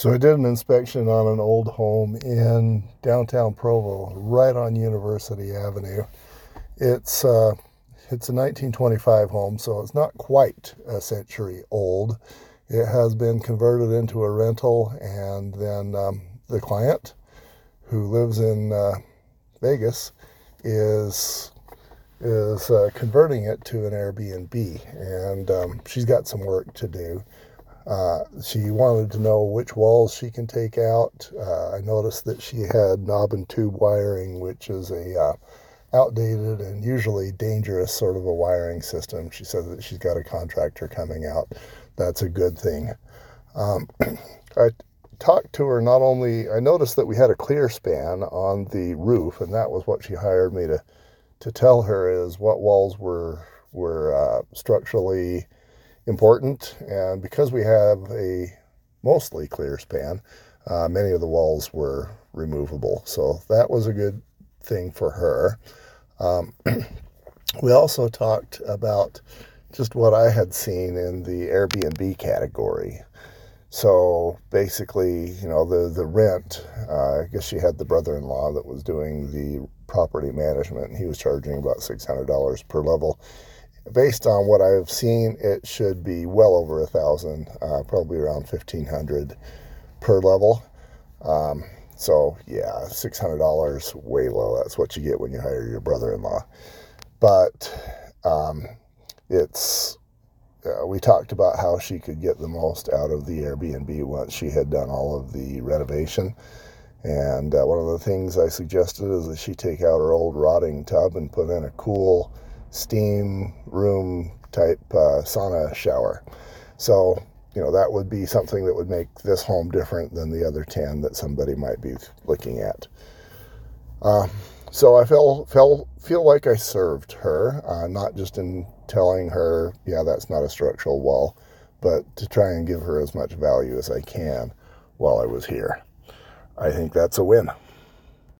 So I did an inspection on an old home in downtown Provo, right on University Avenue. It's uh, it's a 1925 home, so it's not quite a century old. It has been converted into a rental, and then um, the client, who lives in uh, Vegas, is is uh, converting it to an Airbnb, and um, she's got some work to do. Uh, she wanted to know which walls she can take out. Uh, I noticed that she had knob and tube wiring, which is a uh, outdated and usually dangerous sort of a wiring system. She said that she's got a contractor coming out. That's a good thing. Um, I talked to her not only, I noticed that we had a clear span on the roof, and that was what she hired me to to tell her is what walls were were uh, structurally important, and because we have a mostly clear span, uh, many of the walls were removable. So that was a good thing for her. Um, we also talked about just what I had seen in the Airbnb category. So basically, you know, the the rent. Uh, I guess she had the brother-in-law that was doing the property management, and he was charging about six hundred dollars per level. Based on what I've seen, it should be well over a thousand, uh, probably around fifteen hundred per level. Um, so yeah, six hundred dollars, way low. That's what you get when you hire your brother-in-law. But um, it's uh, we talked about how she could get the most out of the Airbnb once she had done all of the renovation. And uh, one of the things I suggested is that she take out her old rotting tub and put in a cool steam room type uh, sauna shower. So, you know, that would be something that would make this home different than the other 10 that somebody might be looking at. Uh, so I feel, feel, feel like I served her, uh, not just in telling her, yeah, that's not a structural wall, but to try and give her as much value as I can while I was here. I think that's a win.